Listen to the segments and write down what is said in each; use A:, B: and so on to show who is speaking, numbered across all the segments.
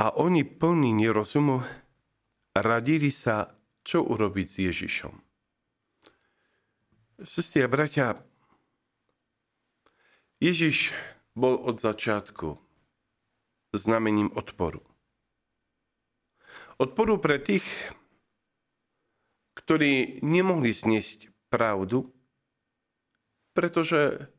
A: A oni plní nerozumu radili sa, čo urobiť s Ježišom. Sestri a bratia, Ježiš bol od začiatku znamením odporu. Odporu pre tých, ktorí nemohli zniesť pravdu, pretože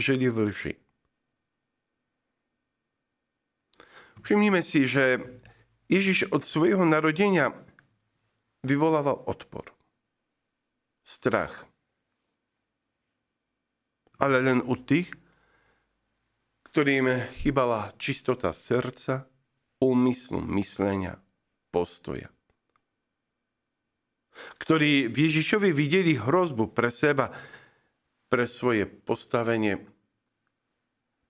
A: žili v lži. Všimnime si, že Ježiš od svojho narodenia vyvolával odpor, strach. Ale len u tých, ktorým chýbala čistota srdca, úmyslu, myslenia, postoja. Ktorí v Ježišovi videli hrozbu pre seba, pre svoje postavenie,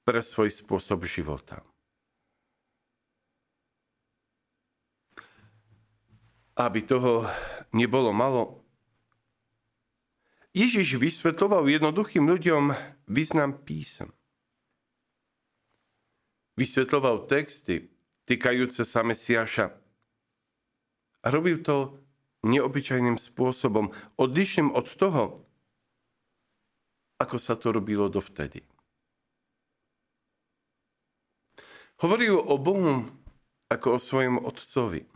A: pre svoj spôsob života. Aby toho nebolo malo, Ježiš vysvetloval jednoduchým ľuďom význam písem vysvetloval texty týkajúce sa Mesiaša. A robil to neobyčajným spôsobom, odlišným od toho, ako sa to robilo dovtedy. Hovoril o Bohu ako o svojom otcovi.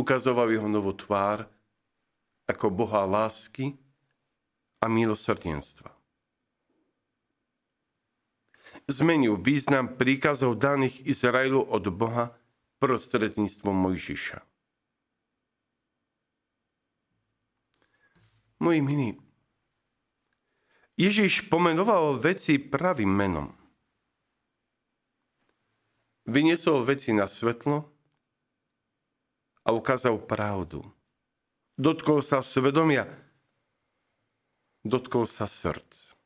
A: Ukazoval jeho novú tvár ako Boha lásky a milosrdenstva zmenil význam príkazov daných Izraelu od Boha prostredníctvom Mojžiša. Moji milí, Ježiš pomenoval veci pravým menom. Vyniesol veci na svetlo a ukázal pravdu. Dotkol sa svedomia, dotkol sa srdc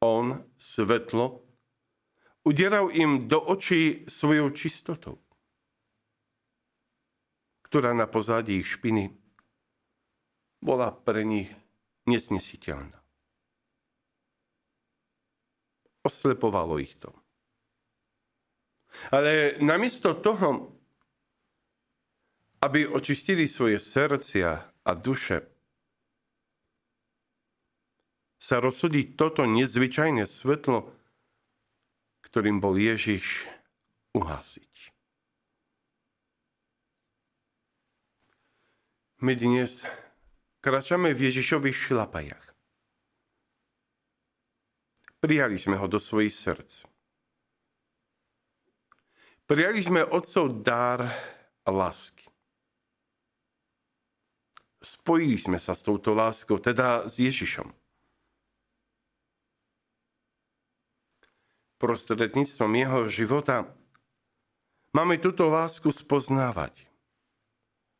A: on, svetlo, udieral im do očí svojou čistotou, ktorá na pozadí ich špiny bola pre nich nesnesiteľná. Oslepovalo ich to. Ale namiesto toho, aby očistili svoje srdcia a duše, sa rozsudí toto nezvyčajné svetlo, ktorým bol Ježiš, uhásiť. My dnes kračame v Ježišových šlapajach. Prijali sme ho do svojich srdc. Prijali sme Otcov dar lásky. Spojili sme sa s touto láskou, teda s Ježišom. prostredníctvom jeho života, máme túto lásku spoznávať.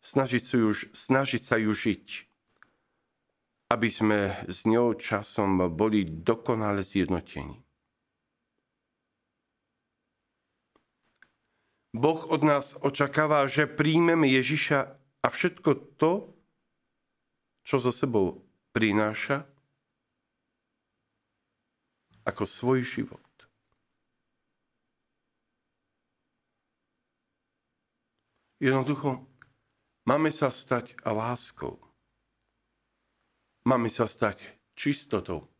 A: Snažiť sa, ju, snažiť sa ju žiť, aby sme s ňou časom boli dokonale zjednotení. Boh od nás očakáva, že príjmeme Ježiša a všetko to, čo zo sebou prináša, ako svoj život. Jednoducho, máme sa stať láskou. Máme sa stať čistotou.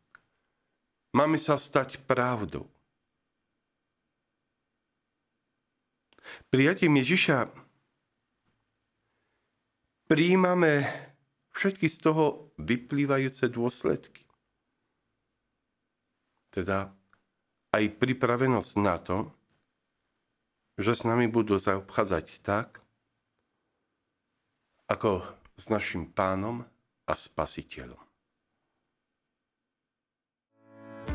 A: Máme sa stať pravdou. Prijatím Ježiša príjmame všetky z toho vyplývajúce dôsledky. Teda aj pripravenosť na to, že s nami budú zaobchádzať tak, ako s našim pánom a spasiteľom.